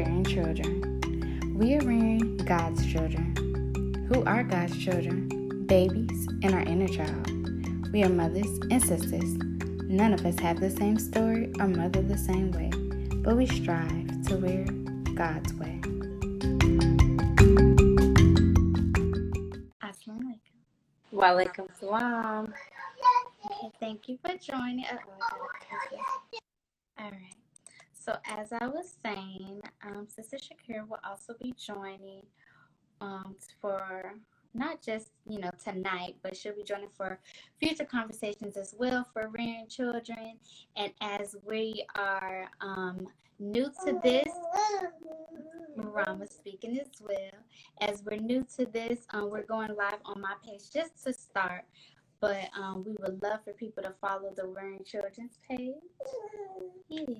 rearing children. We are rearing God's children. Who are God's children? Babies and our inner child. We are mothers and sisters. None of us have the same story or mother the same way, but we strive to rear God's way. Assalamu alaikum. Walaikum salam. Thank you for joining. All right. So as I was saying, um, Sister Shakura will also be joining um, for not just you know tonight, but she'll be joining for future conversations as well for rearing children. And as we are um, new to this, Rama speaking as well. As we're new to this, um, we're going live on my page just to start. But um, we would love for people to follow the Rearing Children's page. Yeah.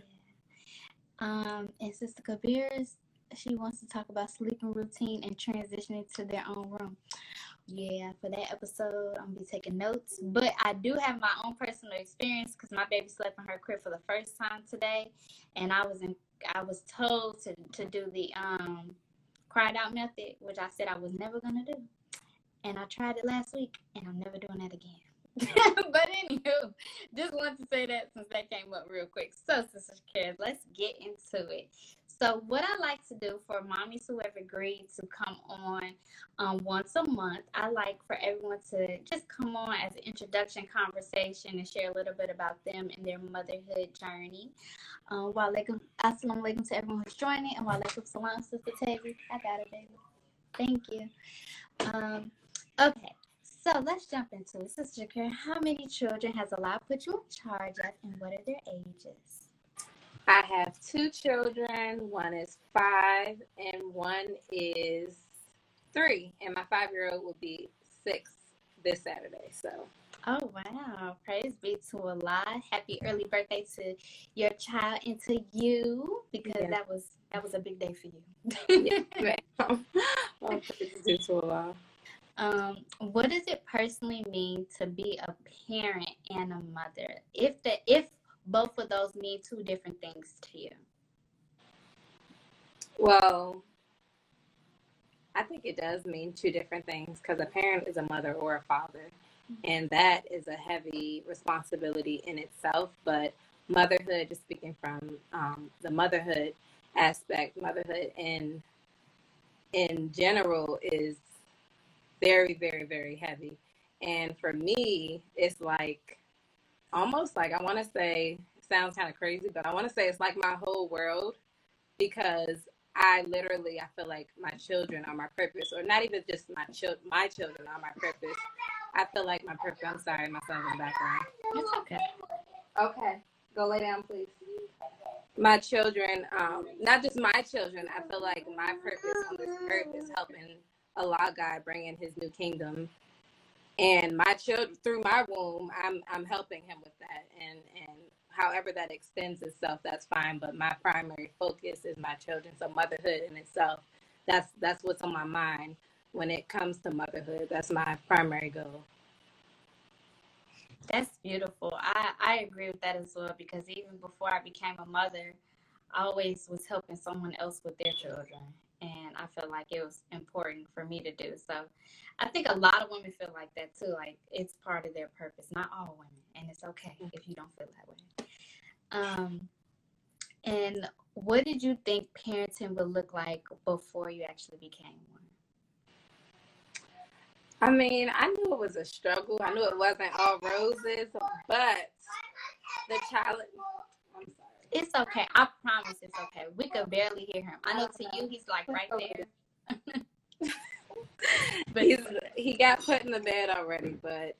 Um, and Sister Kabir's, she wants to talk about sleeping routine and transitioning to their own room. Yeah, for that episode, I'm gonna be taking notes. But I do have my own personal experience because my baby slept in her crib for the first time today, and I was in. I was told to to do the um cried out method, which I said I was never gonna do, and I tried it last week, and I'm never doing that again. but anywho, just want to say that since that came up real quick. So, Sister Cares, let's get into it. So, what I like to do for mommies who have agreed to come on um, once a month, I like for everyone to just come on as an introduction conversation and share a little bit about them and their motherhood journey. Um, walaikum, assalamu alaikum to everyone who's joining, and walaikum salam, Sister Tavi. I got it, baby. Thank you. Um, okay, so let's jump into it. Sister Shakura, how many children has Allah put you in charge of, and what are their ages? I have two children. One is five, and one is three. And my five year old will be six this Saturday. So. Oh wow! Praise be to Allah. Happy early birthday to your child and to you because yeah. that was that was a big day for you. yeah, oh, praise be to Allah. Um, what does it personally mean to be a parent and a mother? If the if both of those mean two different things to you. Well, I think it does mean two different things because a parent is a mother or a father, mm-hmm. and that is a heavy responsibility in itself. But motherhood, just speaking from um, the motherhood aspect, motherhood in in general is very, very, very heavy. And for me, it's like almost like I want to say, sounds kind of crazy, but I want to say it's like my whole world because I literally I feel like my children are my purpose, or not even just my child, my children are my purpose. I feel like my purpose. I'm sorry, my son's in the background. It's okay. Okay, go lay down, please. My children, um, not just my children. I feel like my purpose on this earth is helping Allah God bring in His new kingdom, and my children through my womb, I'm I'm helping Him with that, and and however that extends itself, that's fine. But my primary focus is my children. So motherhood in itself, that's that's what's on my mind when it comes to motherhood. That's my primary goal. That's beautiful. I, I agree with that as well because even before I became a mother, I always was helping someone else with their children and I felt like it was important for me to do. So I think a lot of women feel like that too. Like it's part of their purpose. Not all women, and it's okay mm. if you don't feel that way. Um, and what did you think parenting would look like before you actually became one? I mean, I knew it was a struggle. I knew it wasn't all roses, but the challenge it's okay. I promise it's okay. We could barely hear him. I know to you he's like right there. but he's he got put in the bed already, but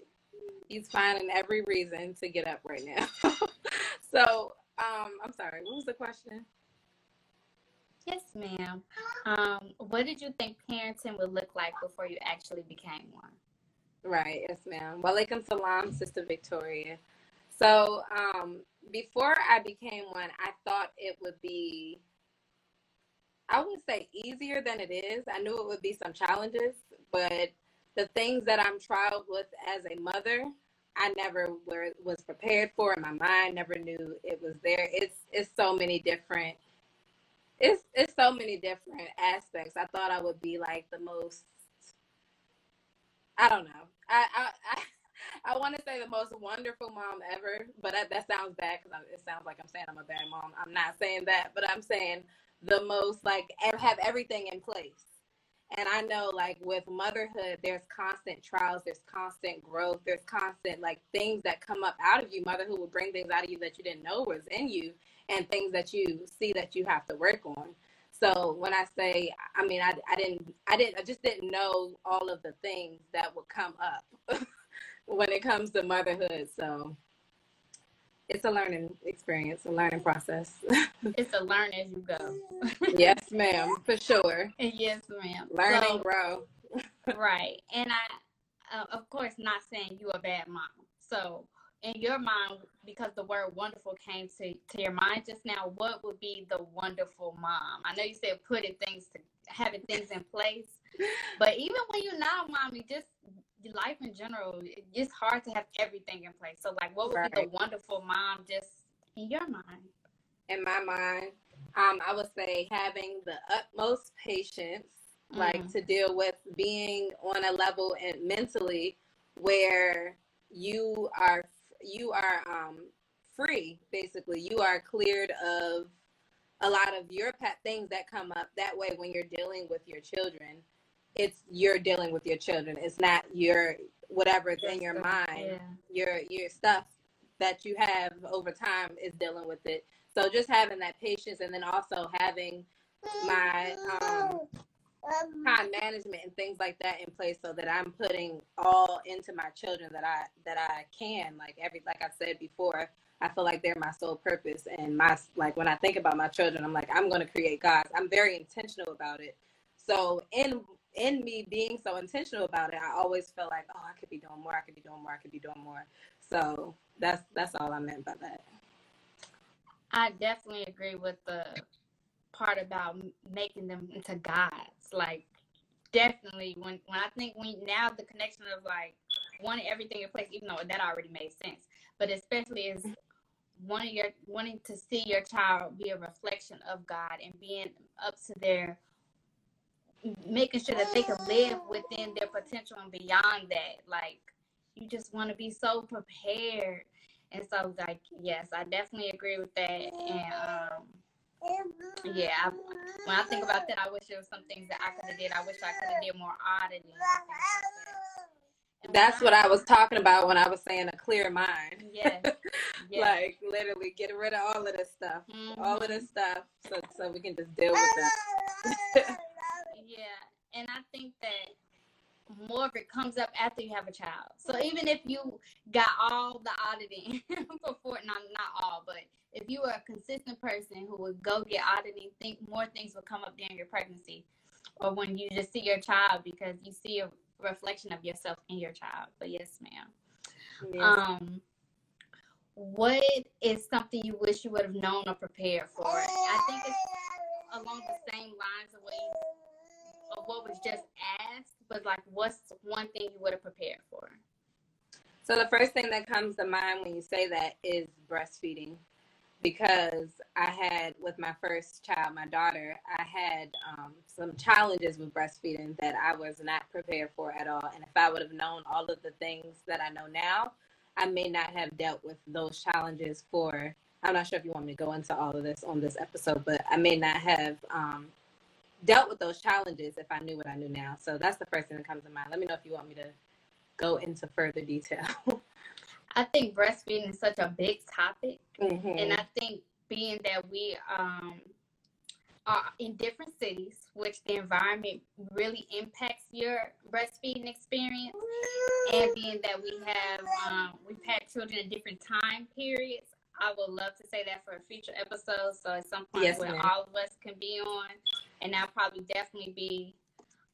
he's finding every reason to get up right now. so um I'm sorry, what was the question? Yes, ma'am. Um, what did you think parenting would look like before you actually became one? Right, yes, ma'am. Walaikum salam, Sister Victoria. So, um, before I became one, I thought it would be, I would say easier than it is. I knew it would be some challenges, but the things that I'm trialed with as a mother, I never were, was prepared for in my mind, never knew it was there. It's, it's so many different it's it's so many different aspects. I thought I would be like the most. I don't know. I I I, I want to say the most wonderful mom ever, but that, that sounds bad because it sounds like I'm saying I'm a bad mom. I'm not saying that, but I'm saying the most like have everything in place. And I know like with motherhood, there's constant trials, there's constant growth, there's constant like things that come up out of you. Motherhood will bring things out of you that you didn't know was in you and things that you see that you have to work on. So when I say, I mean, I, I didn't, I didn't, I just didn't know all of the things that would come up when it comes to motherhood. So it's a learning experience, a learning process. it's a learn as you go. yes, ma'am, for sure. Yes, ma'am. Learn so, and grow. right, and I, uh, of course, not saying you a bad mom. So in your mind, because the word wonderful came to, to your mind just now, what would be the wonderful mom? I know you said putting things to having things in place, but even when you're not a mom, you just life in general, it's hard to have everything in place. So, like, what would right. be the wonderful mom just in your mind? In my mind, um, I would say having the utmost patience, mm. like to deal with being on a level and mentally where you are you are um, free. Basically, you are cleared of a lot of your pet things that come up. That way, when you're dealing with your children, it's you're dealing with your children. It's not your whatever's in your mind. Yeah. Your your stuff that you have over time is dealing with it. So just having that patience, and then also having my um, time management and things like that in place, so that I'm putting all into my children that I that I can. Like every like I said before, I feel like they're my sole purpose, and my like when I think about my children, I'm like I'm going to create gods. I'm very intentional about it. So in in me being so intentional about it, I always felt like, oh, I could be doing more. I could be doing more. I could be doing more. So that's that's all I meant by that. I definitely agree with the part about making them into gods. Like, definitely when when I think we now the connection of like wanting everything in place, even though that already made sense, but especially is wanting your wanting to see your child be a reflection of God and being up to their making sure that they can live within their potential and beyond that. Like you just want to be so prepared. And so like yes, I definitely agree with that. And um yeah, I, when I think about that, I wish there was some things that I could have did. I wish I could have did more auditing. That's what I was talking about when I was saying a clear mind. Yes. yes. like literally get rid of all of this stuff, mm-hmm. all of this stuff, so so we can just deal with it. Yeah, and I think that more of it comes up after you have a child. So even if you got all the auditing before, not not all, but if you are a consistent person who would go get auditing, think more things will come up during your pregnancy, or when you just see your child because you see a reflection of yourself in your child. But yes, ma'am. Yes. Um, what is something you wish you would have known or prepared for? I think it's along the same lines of what what was just asked, but like what's one thing you would have prepared for? So the first thing that comes to mind when you say that is breastfeeding. Because I had with my first child, my daughter, I had um, some challenges with breastfeeding that I was not prepared for at all. And if I would have known all of the things that I know now, I may not have dealt with those challenges for I'm not sure if you want me to go into all of this on this episode, but I may not have um, dealt with those challenges if I knew what I knew now. So that's the first thing that comes to mind. Let me know if you want me to go into further detail. I think breastfeeding is such a big topic, mm-hmm. and I think being that we um, are in different cities, which the environment really impacts your breastfeeding experience, and being that we have um, we've had children in different time periods, I would love to say that for a future episode. So at some point yes, where all of us can be on, and that'll probably definitely be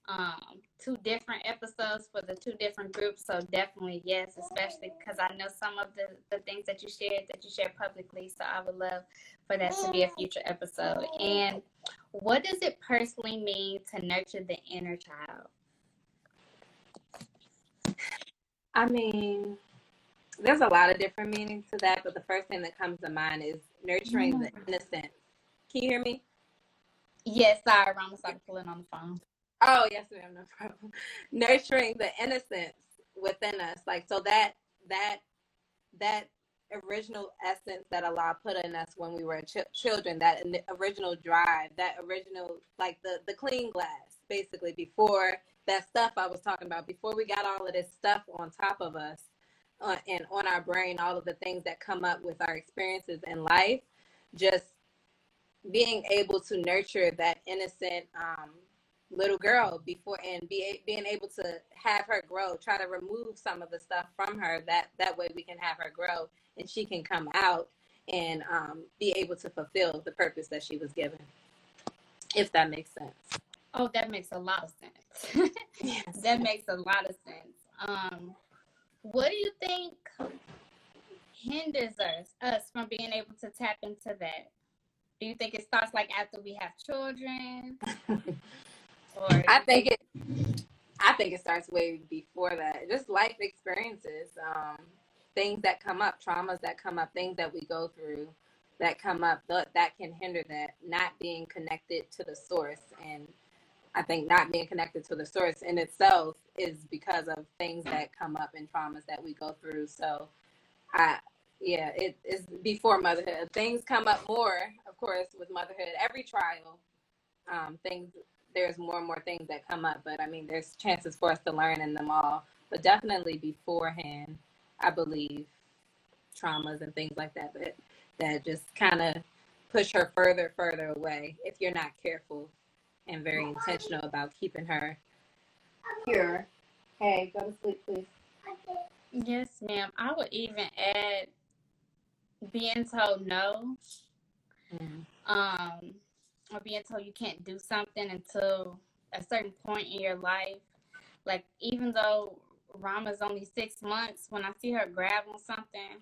um, two different episodes for the two different groups. So definitely yes, especially because I know some of the, the things that you shared that you shared publicly. So I would love for that to be a future episode. And what does it personally mean to nurture the inner child? I mean, there's a lot of different meanings to that, but the first thing that comes to mind is nurturing the innocence. Can you hear me? Yes, sorry, Rama started pulling on the phone. Oh yes, ma'am, no problem. Nurturing the innocence within us, like so that that that original essence that Allah put in us when we were ch- children, that original drive, that original like the the clean glass, basically before that stuff I was talking about, before we got all of this stuff on top of us uh, and on our brain, all of the things that come up with our experiences in life, just being able to nurture that innocent um, little girl before and be being able to have her grow try to remove some of the stuff from her that that way we can have her grow and she can come out and um, be able to fulfill the purpose that she was given if that makes sense. Oh that makes a lot of sense. Yes. that makes a lot of sense. Um, what do you think hinders us us from being able to tap into that do you think it starts like after we have children? or I think it I think it starts way before that. Just life experiences, um, things that come up, traumas that come up, things that we go through that come up that, that can hinder that not being connected to the source and I think not being connected to the source in itself is because of things that come up and traumas that we go through. So I yeah, it is before motherhood. Things come up more, of course, with motherhood. Every trial, um, things there's more and more things that come up. But I mean, there's chances for us to learn in them all. But definitely beforehand, I believe traumas and things like that that that just kind of push her further, further away if you're not careful and very intentional about keeping her pure. Hey, go to sleep, please. Yes, ma'am. I would even add being told no, mm. um, or being told you can't do something until a certain point in your life. Like even though Rama's only six months, when I see her grab on something,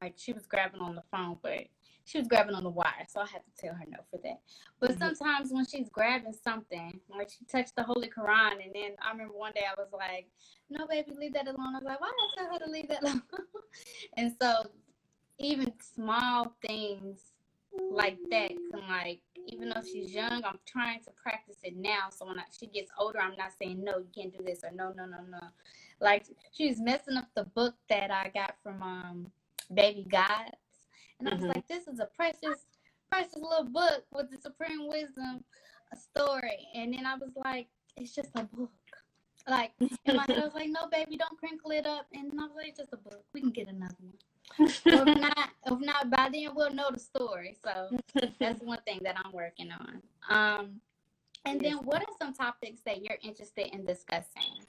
like she was grabbing on the phone, but she was grabbing on the wire, so I had to tell her no for that. But mm-hmm. sometimes when she's grabbing something, like she touched the Holy Quran, and then I remember one day I was like, "No, baby, leave that alone." I was like, "Why did I tell her to leave that alone?" and so even small things like that. Like even though she's young i'm trying to practice it now. So when I, she gets older i'm not saying no you can't do this or no no no no. Like she's messing up the book that i got from um baby gods and i was mm-hmm. like this is a precious precious little book with the supreme wisdom story. And then i was like it's just a book. Like and my head was like no baby don't crinkle it up. And i was like just a book. We can get another one if not, if not by then we'll know the story. So that's one thing that I'm working on. Um, and then what are some topics that you're interested in discussing?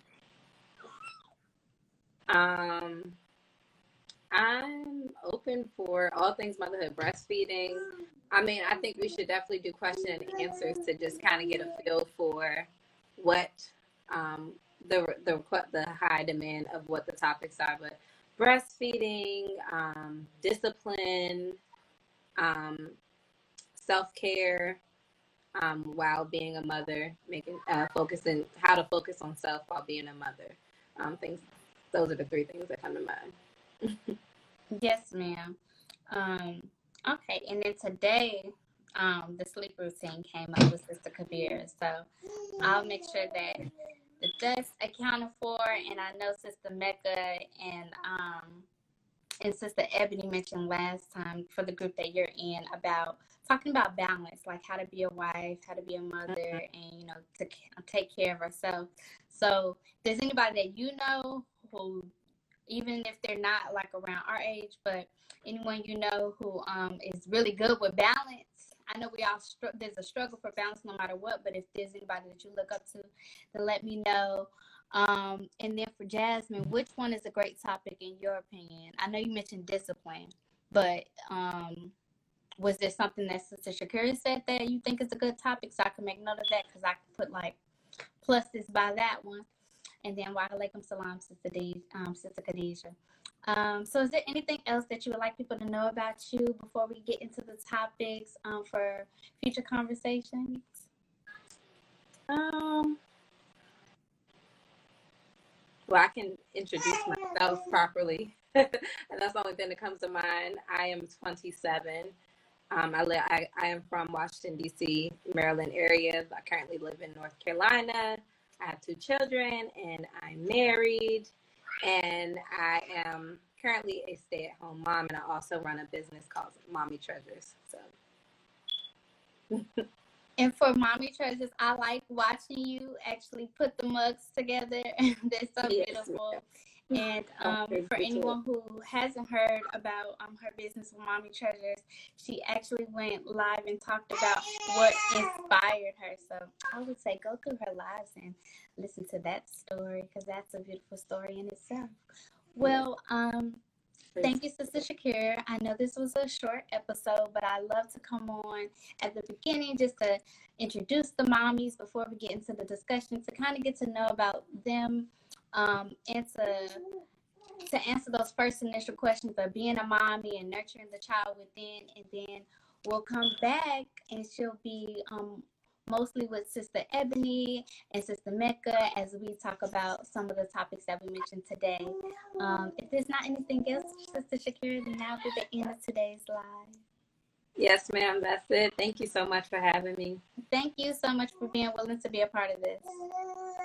Um, I'm open for all things motherhood, breastfeeding. I mean, I think we should definitely do question and answers to just kind of get a feel for what um, the the the high demand of what the topics are. But breastfeeding, um, discipline, um, self care, um, while being a mother, making uh, focusing how to focus on self while being a mother. Um, things. Those are the three things that come to mind. yes, ma'am. Um, okay, and then today, um, the sleep routine came up with Sister Kabir, so I'll make sure that the dust accounted for, and I know Sister Mecca and um and Sister Ebony mentioned last time for the group that you're in about talking about balance, like how to be a wife, how to be a mother, mm-hmm. and you know to take care of herself. So, there's anybody that you know who, even if they're not like around our age, but anyone you know who um, is really good with balance I know we all str- there's a struggle for balance no matter what, but if there's anybody that you look up to, then let me know. Um, and then for Jasmine, which one is a great topic in your opinion? I know you mentioned discipline, but um, was there something that Sister Shakura said that you think is a good topic so I can make note of that because I can put like pluses by that one. And then wa alaikum salam, Sister, D, um, Sister Khadijah. Um, so, is there anything else that you would like people to know about you before we get into the topics um, for future conversations? Um, well, I can introduce myself properly, and that's the only thing that comes to mind. I am 27. Um, I, li- I, I am from Washington, D.C., Maryland area. I currently live in North Carolina. I have two children and I'm married. And I am currently a stay at home mom. And I also run a business called Mommy Treasures. So. and for Mommy Treasures, I like watching you actually put the mugs together. They're so yes, beautiful. And um, for anyone who hasn't heard about um, her business with Mommy Treasures, she actually went live and talked about what inspired her. So I would say go through her lives and listen to that story because that's a beautiful story in itself. Well, um, thank you, Sister Shakura. I know this was a short episode, but I love to come on at the beginning just to introduce the mommies before we get into the discussion to kind of get to know about them um, and to to answer those first initial questions of being a mommy and nurturing the child within, and then we'll come back and she'll be um, mostly with Sister Ebony and Sister Mecca as we talk about some of the topics that we mentioned today. Um, if there's not anything else, Sister Shakura, then now be the end of today's live. Yes, ma'am. That's it. Thank you so much for having me. Thank you so much for being willing to be a part of this.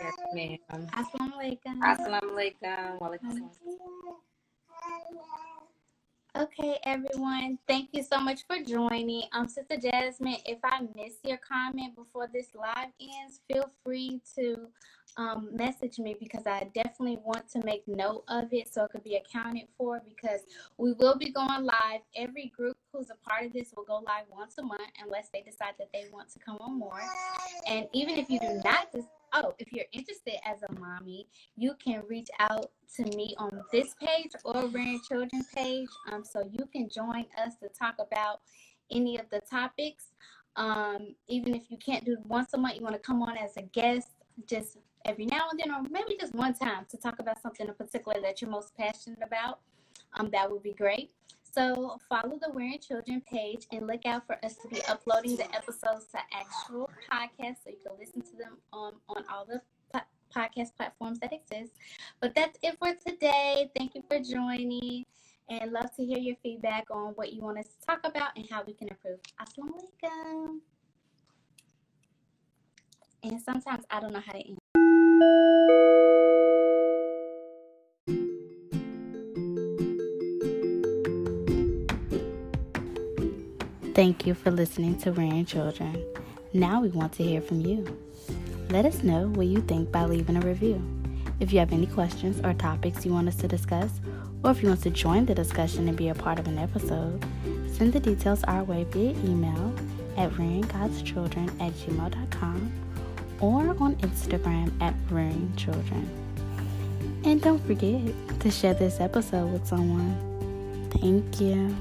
Yes, ma'am. Assalamualaikum. Assalamualaikum. Okay, everyone. Thank you so much for joining. Um, Sister Jasmine, if I miss your comment before this live ends, feel free to um, message me because I definitely want to make note of it so it could be accounted for because we will be going live. Every group who's a part of this will go live once a month unless they decide that they want to come on more. And even if you do not, oh, if you're interested as a mommy, you can reach out to me on this page or Rearing Children page. Um, so you can join us to talk about any of the topics. Um, even if you can't do it once a month, you want to come on as a guest, just every now and then, or maybe just one time to talk about something in particular that you're most passionate about, um, that would be great. So follow the Rearing Children page and look out for us to be uploading the episodes to actual podcasts so you can listen to them on, on all the podcast platforms that exist. But that's it for today. Thank you for joining and love to hear your feedback on what you want us to talk about and how we can improve. Assalamu alaikum. And sometimes I don't know how to end. Thank you for listening to Rearing Children. Now we want to hear from you. Let us know what you think by leaving a review. If you have any questions or topics you want us to discuss, or if you want to join the discussion and be a part of an episode, send the details our way via email at rearinggodschildren at gmail.com or on Instagram at rearingchildren. And don't forget to share this episode with someone. Thank you.